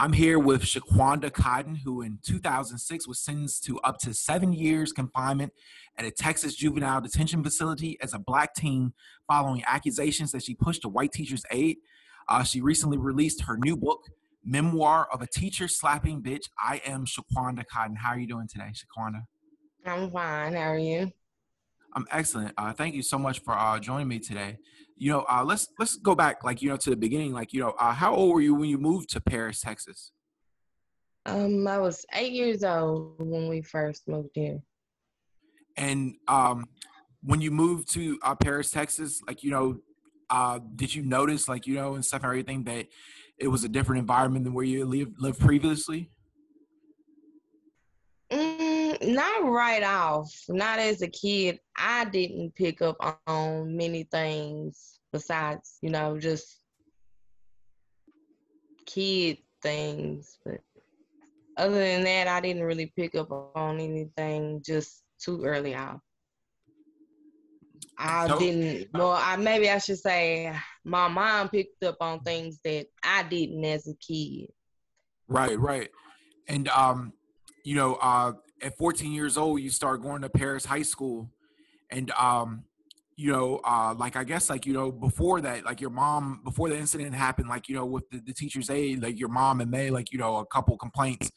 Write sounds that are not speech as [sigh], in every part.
I'm here with Shaquanda Cotton, who in 2006 was sentenced to up to seven years confinement at a Texas juvenile detention facility as a black teen following accusations that she pushed a white teacher's aide. Uh, she recently released her new book, Memoir of a Teacher Slapping Bitch. I am Shaquanda Cotton. How are you doing today, Shaquanda? I'm fine. How are you? I'm excellent. Uh, thank you so much for uh, joining me today you know, uh, let's let's go back, like you know, to the beginning. Like you know, uh, how old were you when you moved to Paris, Texas? Um, I was eight years old when we first moved here. And um, when you moved to uh, Paris, Texas, like you know, uh, did you notice, like you know, and stuff and everything, that it was a different environment than where you lived lived previously? Not right off. Not as a kid. I didn't pick up on many things besides, you know, just kid things. But other than that, I didn't really pick up on anything just too early on. I so, didn't. Well, I maybe I should say my mom picked up on things that I didn't as a kid. Right, right, and um, you know, uh, at 14 years old, you start going to Paris High School, and um, you know, uh, like I guess like you know before that, like your mom before the incident happened, like you know with the, the teacher's aide, like your mom and May, like you know a couple complaints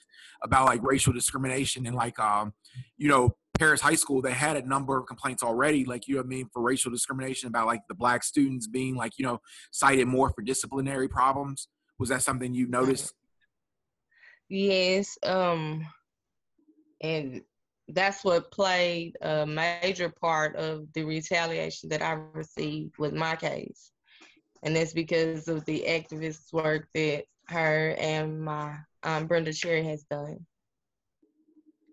about like racial discrimination and like um, you know Paris High School, they had a number of complaints already, like you know I mean for racial discrimination about like the black students being like you know cited more for disciplinary problems. Was that something you noticed? Yes. Um and that's what played a major part of the retaliation that I received with my case. And that's because of the activist work that her and my um, Brenda Cherry has done.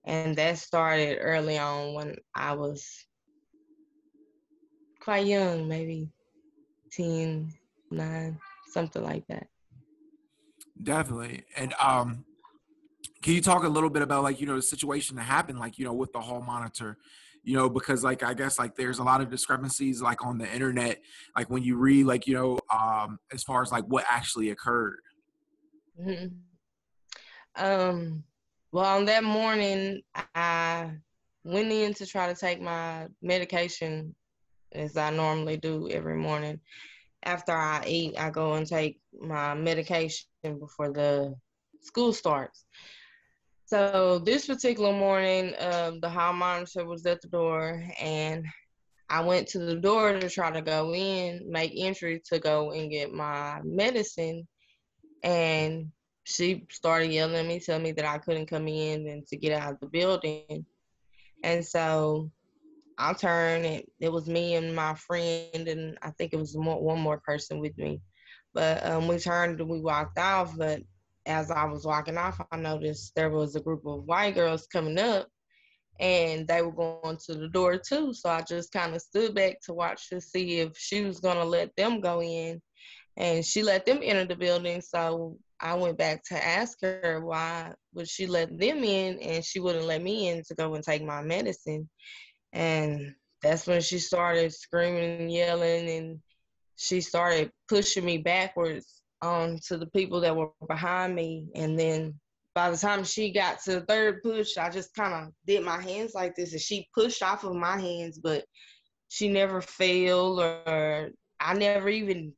And that started early on when I was quite young, maybe 10, 9, something like that. Definitely. And um can you talk a little bit about like you know the situation that happened like you know with the hall monitor? You know because like i guess like there's a lot of discrepancies like on the internet like when you read like you know um as far as like what actually occurred. Mm-hmm. um well on that morning i went in to try to take my medication as i normally do every morning. After i eat i go and take my medication before the school starts so this particular morning, um, the hall monitor was at the door, and I went to the door to try to go in, make entry to go and get my medicine, and she started yelling at me, telling me that I couldn't come in and to get out of the building. And so I turned, and it was me and my friend, and I think it was one more person with me. But um, we turned and we walked off, but as I was walking off, I noticed there was a group of white girls coming up and they were going to the door too. So I just kind of stood back to watch to see if she was going to let them go in. And she let them enter the building. So I went back to ask her why would she let them in and she wouldn't let me in to go and take my medicine. And that's when she started screaming and yelling and she started pushing me backwards on to the people that were behind me. And then by the time she got to the third push, I just kind of did my hands like this and she pushed off of my hands, but she never fell or I never even,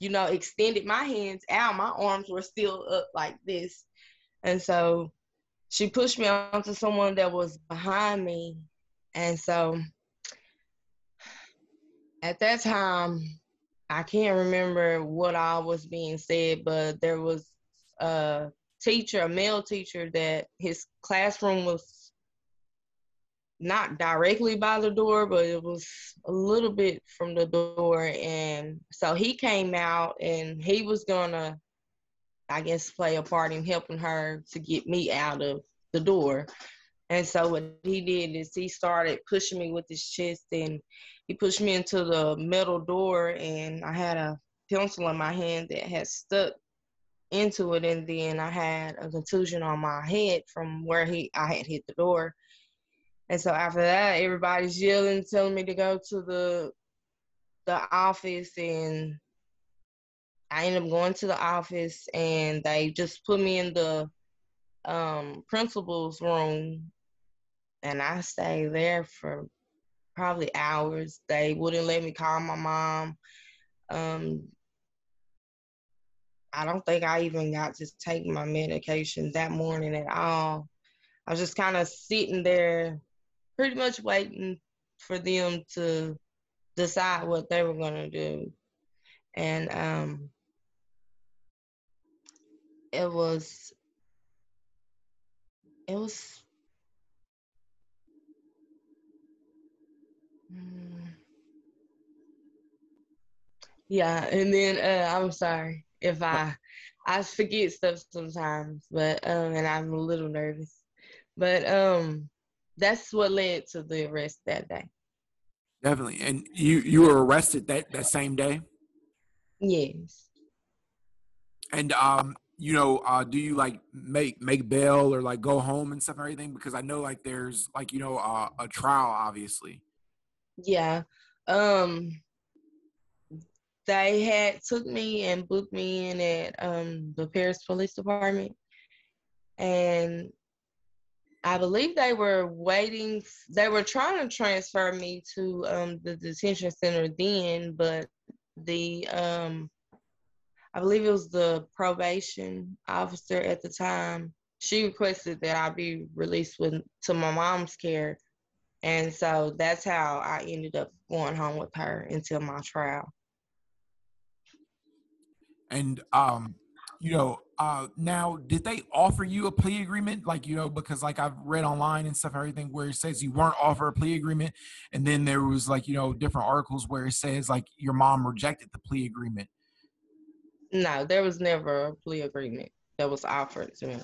you know, extended my hands out. My arms were still up like this. And so she pushed me onto someone that was behind me. And so at that time, I can't remember what all was being said, but there was a teacher, a male teacher, that his classroom was not directly by the door, but it was a little bit from the door. And so he came out and he was gonna, I guess, play a part in helping her to get me out of the door. And so what he did is he started pushing me with his chest and he pushed me into the metal door and I had a pencil in my hand that had stuck into it and then I had a contusion on my head from where he I had hit the door. And so after that everybody's yelling, telling me to go to the the office and I ended up going to the office and they just put me in the um, principal's room and I stayed there for probably hours. They wouldn't let me call my mom. Um, I don't think I even got to take my medication that morning at all. I was just kind of sitting there, pretty much waiting for them to decide what they were going to do. And um, it was, it was, yeah. And then uh, I'm sorry if I, I forget stuff sometimes, but um, and I'm a little nervous, but um, that's what led to the arrest that day. Definitely. And you you were arrested that that same day? Yes. And um you know, uh, do you like make make bail or like go home and stuff and everything? Because I know like there's like you know uh, a trial, obviously. Yeah, um, they had took me and booked me in at um the Paris Police Department, and I believe they were waiting. They were trying to transfer me to um, the detention center then, but the um, I believe it was the probation officer at the time. She requested that I be released with to my mom's care, and so that's how I ended up going home with her until my trial. And um, you know, uh, now did they offer you a plea agreement? Like, you know, because like I've read online and stuff, everything where it says you weren't offered a plea agreement, and then there was like you know different articles where it says like your mom rejected the plea agreement. No, there was never a plea agreement that was offered to me.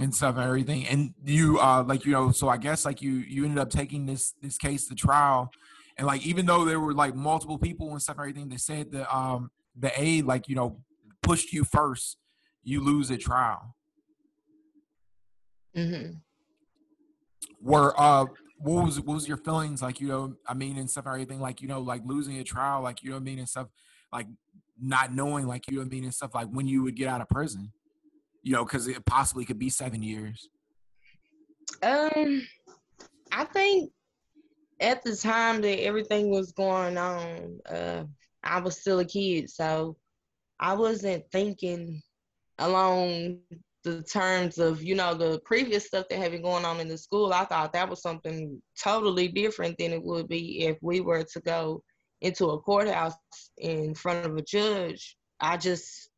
And stuff and everything, and you uh like you know, so I guess like you you ended up taking this this case to trial, and like even though there were like multiple people and stuff and everything, they said that um the aide like you know pushed you first, you lose at trial. Mm-hmm. Were uh, what was what was your feelings like? You know, I mean, and stuff, and everything like you know, like losing a trial, like you know, I mean, and stuff, like not knowing, like you know, I mean, and stuff, like when you would get out of prison, you know, because it possibly could be seven years. Um, I think at the time that everything was going on, uh, I was still a kid, so I wasn't thinking along the terms of, you know, the previous stuff that had been going on in the school. I thought that was something totally different than it would be if we were to go into a courthouse in front of a judge. I just,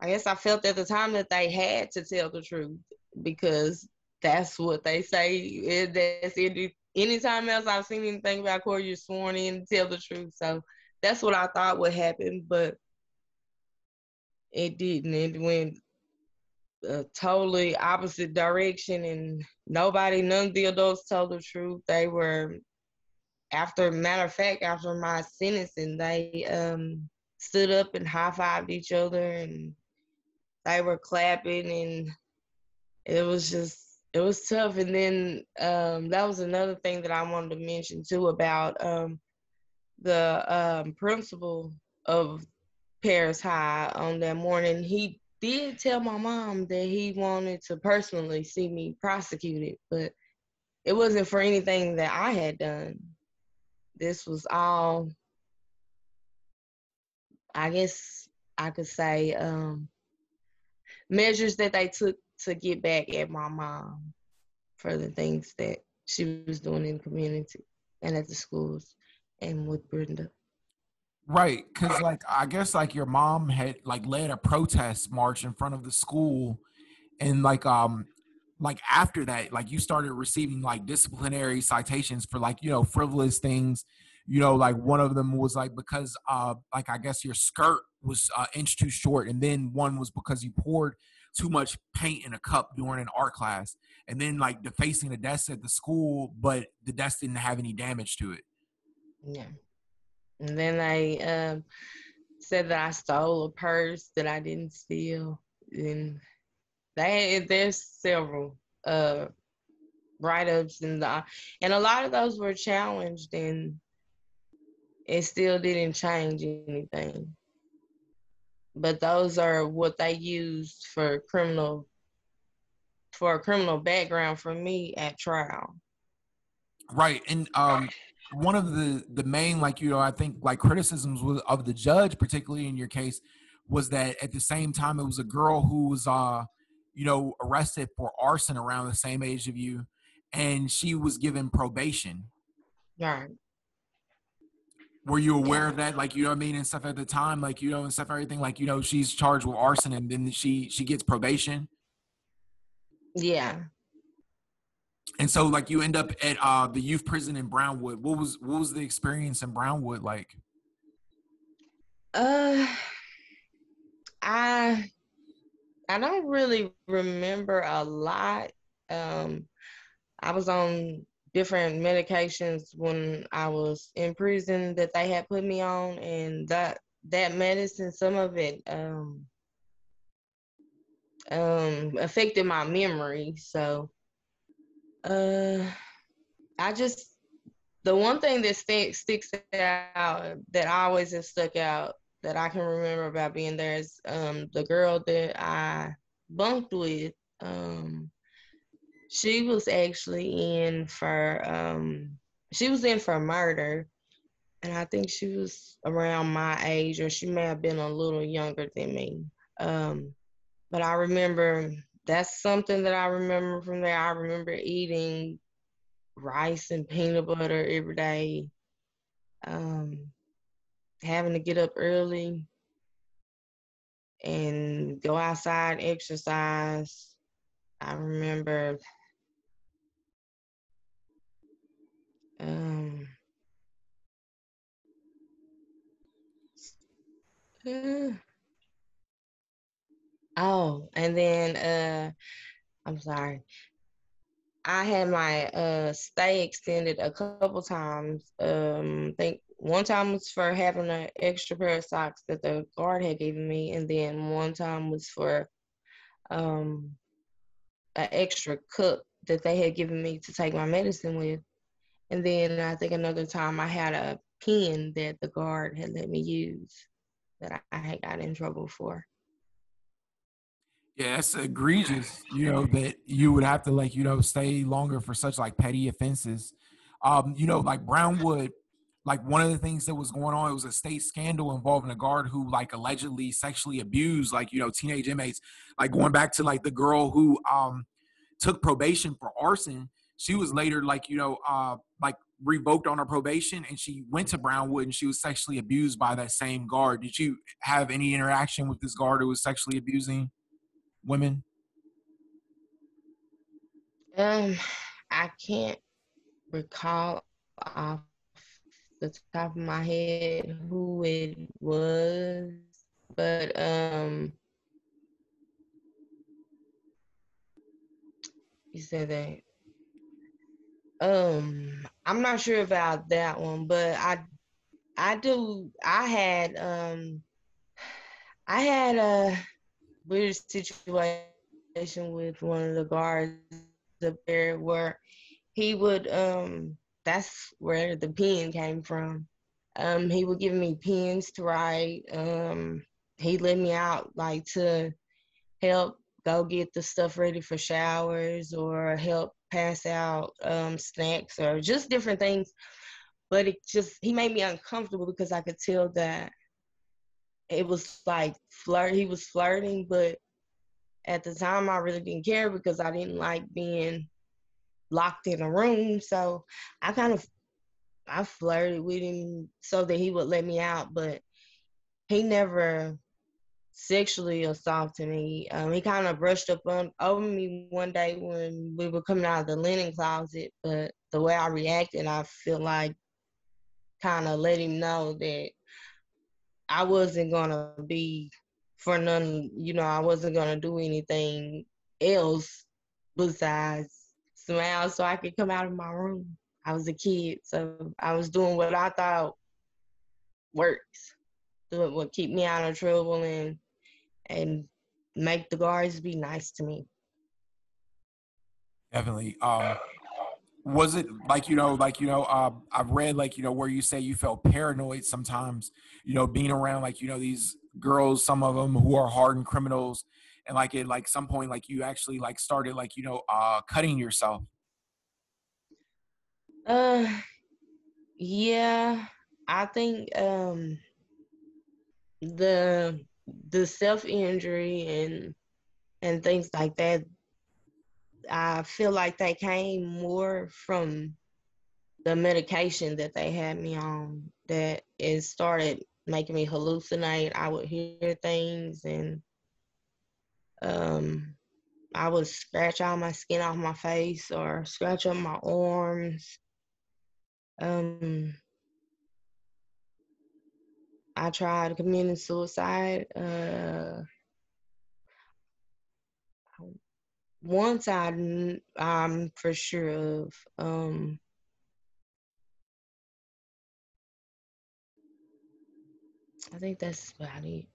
I guess I felt at the time that they had to tell the truth because that's what they say. That's any anytime else I've seen anything about court, you're sworn in to tell the truth. So that's what I thought would happen. But it didn't. It went a totally opposite direction, and nobody, none of the adults told the truth. They were, after matter of fact, after my sentencing, they um, stood up and high fived each other, and they were clapping, and it was just it was tough. And then um, that was another thing that I wanted to mention too about um, the um, principal of Paris High on that morning, he did tell my mom that he wanted to personally see me prosecuted, but it wasn't for anything that I had done. This was all, I guess I could say, um, measures that they took to get back at my mom for the things that she was doing in the community and at the schools and with Brenda. Right, because like I guess like your mom had like led a protest march in front of the school, and like um like after that like you started receiving like disciplinary citations for like you know frivolous things you know like one of them was like because uh like i guess your skirt was uh inch too short and then one was because you poured too much paint in a cup during an art class. And then like defacing the desk at the school but the desk didn't have any damage to it. Yeah. And then they um, said that I stole a purse that I didn't steal. And they there's several uh, write-ups and the, and a lot of those were challenged and it still didn't change anything. but those are what they used for criminal for a criminal background for me at trial. Right, and um, one of the the main like you know I think like criticisms of the judge, particularly in your case, was that at the same time it was a girl who was uh you know arrested for arson around the same age of you, and she was given probation. Right. Were you aware yeah. of that? Like you know what I mean and stuff at the time, like you know and stuff everything. Like you know she's charged with arson and then she she gets probation. Yeah. And so like you end up at uh the youth prison in Brownwood. What was what was the experience in Brownwood like? Uh I I don't really remember a lot. Um I was on different medications when I was in prison that they had put me on and that that medicine some of it um um affected my memory. So uh i just the one thing that st- sticks out that I always have stuck out that I can remember about being there is um the girl that I bunked with um she was actually in for um she was in for murder and I think she was around my age or she may have been a little younger than me. Um but I remember that's something that I remember from there. I remember eating rice and peanut butter every day, um, having to get up early and go outside, exercise. I remember um, uh, Oh, and then uh I'm sorry. I had my uh stay extended a couple times. Um I think one time was for having an extra pair of socks that the guard had given me, and then one time was for um an extra cup that they had given me to take my medicine with. And then I think another time I had a pen that the guard had let me use that I had got in trouble for. Yeah, it's egregious, you know, that you would have to like, you know, stay longer for such like petty offenses. Um, you know, like Brownwood, like one of the things that was going on, it was a state scandal involving a guard who like allegedly sexually abused like, you know, teenage inmates. Like going back to like the girl who um took probation for arson, she was later like, you know, uh like revoked on her probation and she went to Brownwood and she was sexually abused by that same guard. Did you have any interaction with this guard who was sexually abusing? women? Um, I can't recall off the top of my head who it was, but um, you said that. Um, I'm not sure about that one, but I, I do. I had um, I had a weird situation with one of the guards up there where he would um that's where the pen came from. Um he would give me pens to write. Um he let me out like to help go get the stuff ready for showers or help pass out um snacks or just different things. But it just he made me uncomfortable because I could tell that it was like flirt. He was flirting, but at the time I really didn't care because I didn't like being locked in a room. So I kind of I flirted with him so that he would let me out, but he never sexually assaulted me. Um, he kind of brushed up on over me one day when we were coming out of the linen closet, but the way I reacted, I feel like kind of let him know that I wasn't gonna be for none, you know, I wasn't gonna do anything else besides smile so I could come out of my room. I was a kid, so I was doing what I thought works. Doing what keep me out of trouble and and make the guards be nice to me. Definitely. Um was it like you know like you know uh, i've read like you know where you say you felt paranoid sometimes you know being around like you know these girls, some of them who are hardened criminals, and like at like some point, like you actually like started like you know uh cutting yourself? Uh, yeah, I think um the the self injury and and things like that. I feel like they came more from the medication that they had me on that it started making me hallucinate. I would hear things and um I would scratch all my skin off my face or scratch up my arms. Um I tried committing suicide. Uh once I I'm for sure of um I think that's about it.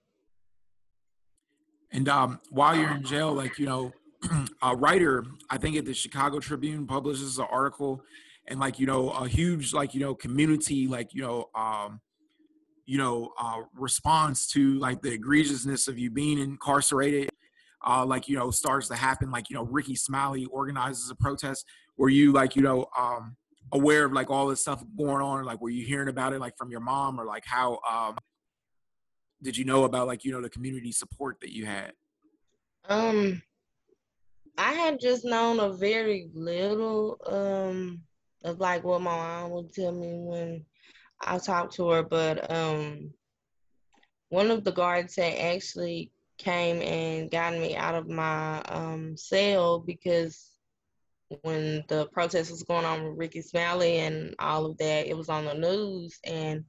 And um, while you're in jail, like you know, [clears throat] a writer, I think at the Chicago Tribune publishes an article, and like you know, a huge like you know community like you know um, you know uh, response to like the egregiousness of you being incarcerated. Uh, like you know starts to happen like you know ricky smiley organizes a protest were you like you know um aware of like all this stuff going on like were you hearing about it like from your mom or like how um did you know about like you know the community support that you had? Um, I had just known a very little um of like what my mom would tell me when I talked to her, but um, one of the guards had actually came and got me out of my um cell because when the protest was going on with Ricky Smiley and all of that, it was on the news and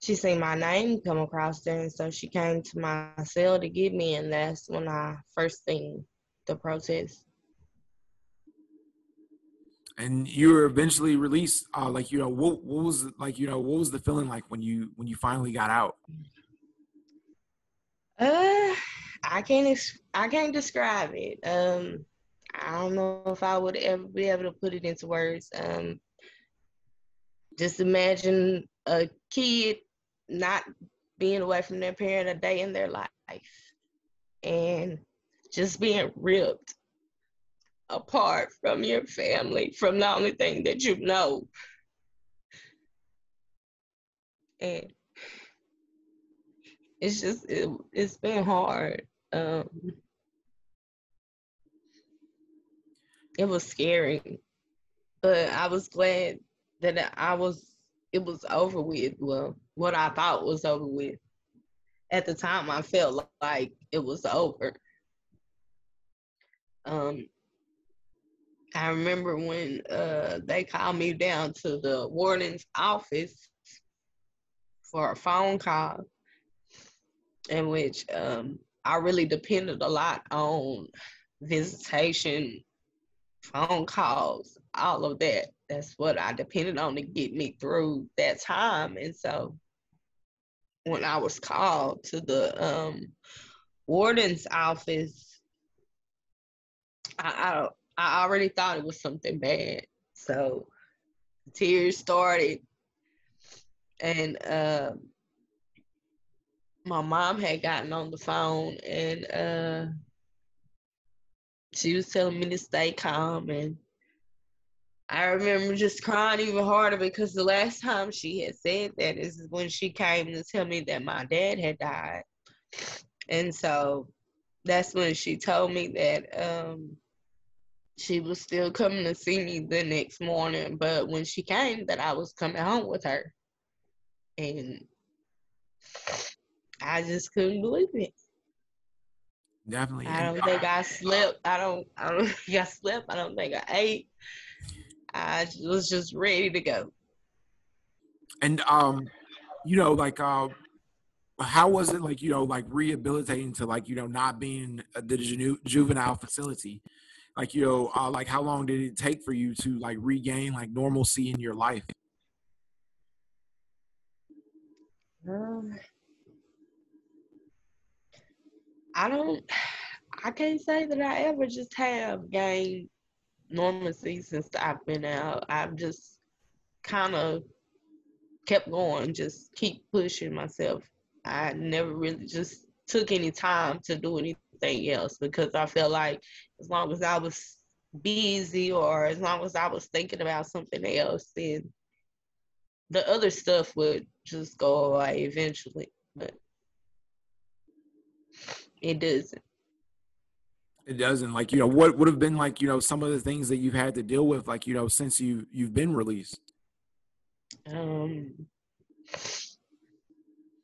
she seen my name come across there, and so she came to my cell to get me, and that's when I first seen the protest. And you were eventually released. Uh, like you know, what what was like you know what was the feeling like when you when you finally got out? Uh, I can't I can't describe it. Um, I don't know if I would ever be able to put it into words. Um, just imagine a kid not being away from their parent a day in their life and just being ripped apart from your family, from the only thing that you know. And it's just, it, it's been hard. Um, it was scary, but I was glad that I was, it was over with. Well, what I thought was over with. At the time, I felt like it was over. Um, I remember when uh, they called me down to the warden's office for a phone call, in which um, I really depended a lot on visitation, phone calls, all of that. That's what I depended on to get me through that time. And so when I was called to the um, warden's office, I, I, already thought it was something bad. So tears started, and uh, my mom had gotten on the phone, and uh, she was telling me to stay calm and I remember just crying even harder because the last time she had said that is when she came to tell me that my dad had died. And so that's when she told me that um, she was still coming to see me the next morning, but when she came, that I was coming home with her. And I just couldn't believe it. Definitely. I don't think I slept. I don't I don't [laughs] think I slept. I don't think I ate. I was just ready to go. And um, you know, like uh, how was it like you know like rehabilitating to like you know not being the ju- juvenile facility? Like you know, uh, like how long did it take for you to like regain like normalcy in your life? Um, I don't. I can't say that I ever just have gained normalcy since I've been out. I've just kind of kept going, just keep pushing myself I never really just took any time to do anything else because I felt like as long as I was busy or as long as I was thinking about something else, then the other stuff would just go away eventually. But it doesn't. It doesn't. Like, you know, what would have been like, you know, some of the things that you've had to deal with, like, you know, since you you've been released? Um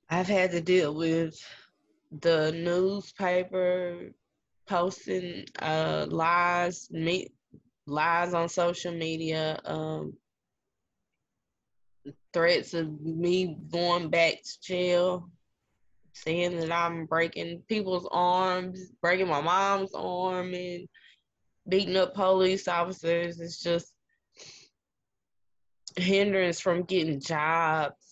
I've had to deal with the newspaper posting uh, lies, me, lies on social media, um, threats of me going back to jail, saying that I'm breaking people's arms, breaking my mom's arm, and beating up police officers. It's just hindrance from getting jobs,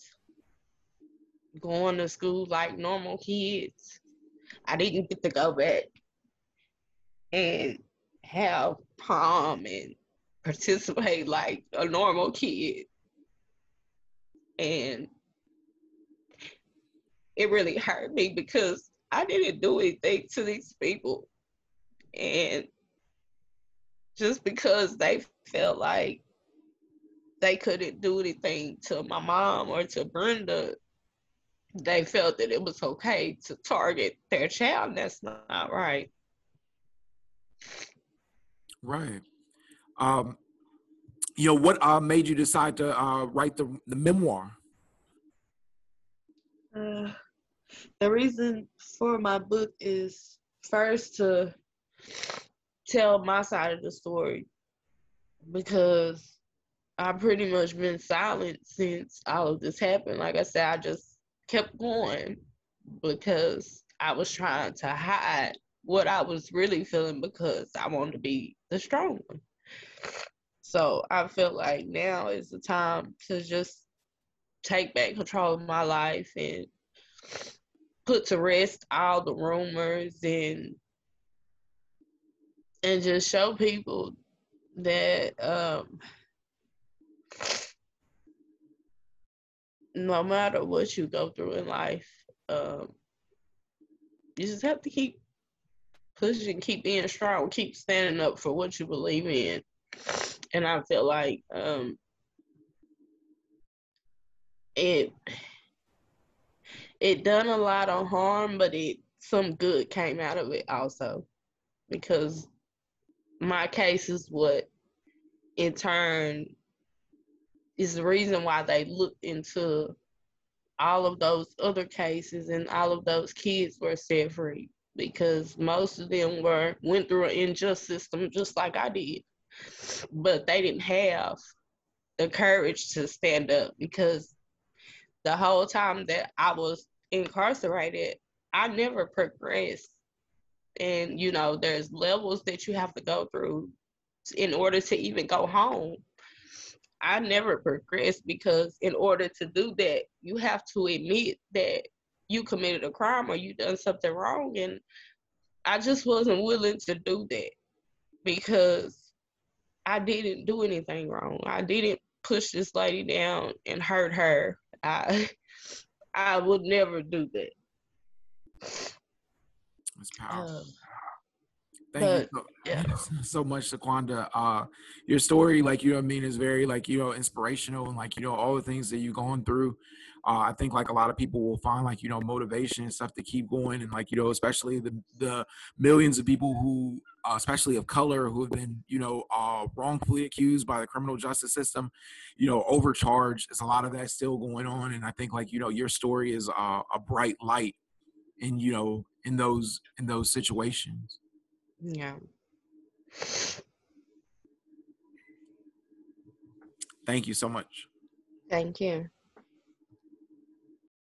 going to school like normal kids. I didn't get to go back and have prom and participate like a normal kid. And it really hurt me because I didn't do anything to these people. And just because they felt like they couldn't do anything to my mom or to Brenda, they felt that it was okay to target their child. That's not right. Right. Um, you know, what uh, made you decide to uh, write the, the memoir? Uh, the reason for my book is first to tell my side of the story because I've pretty much been silent since all of this happened. Like I said, I just kept going because I was trying to hide what I was really feeling because I wanted to be the strong one. So I feel like now is the time to just take back control of my life and put to rest all the rumors and and just show people that um, no matter what you go through in life, um, you just have to keep pushing, keep being strong, keep standing up for what you believe in. And I feel like um, it it done a lot of harm, but it some good came out of it also, because my case is what in turn is the reason why they looked into all of those other cases and all of those kids were set free because most of them were went through an unjust system just like I did. But they didn't have the courage to stand up because the whole time that I was incarcerated, I never progressed. And you know, there's levels that you have to go through in order to even go home. I never progressed because in order to do that, you have to admit that you committed a crime or you done something wrong. And i just wasn't willing to do that because i didn't do anything wrong. I didn't push this lady down and hurt her. I [laughs] i would never do that. That's powerful. Um, Thank you so, [laughs] yeah. so much, Shaquanda. Uh, your story, like you know, I mean, is very like you know inspirational and like you know all the things that you've gone through. Uh, I think like a lot of people will find like you know motivation and stuff to keep going, and like you know, especially the the millions of people who, uh, especially of color, who have been you know uh, wrongfully accused by the criminal justice system, you know, overcharged. There's a lot of that still going on, and I think like you know your story is uh, a bright light in you know in those in those situations. Yeah. Thank you so much. Thank you.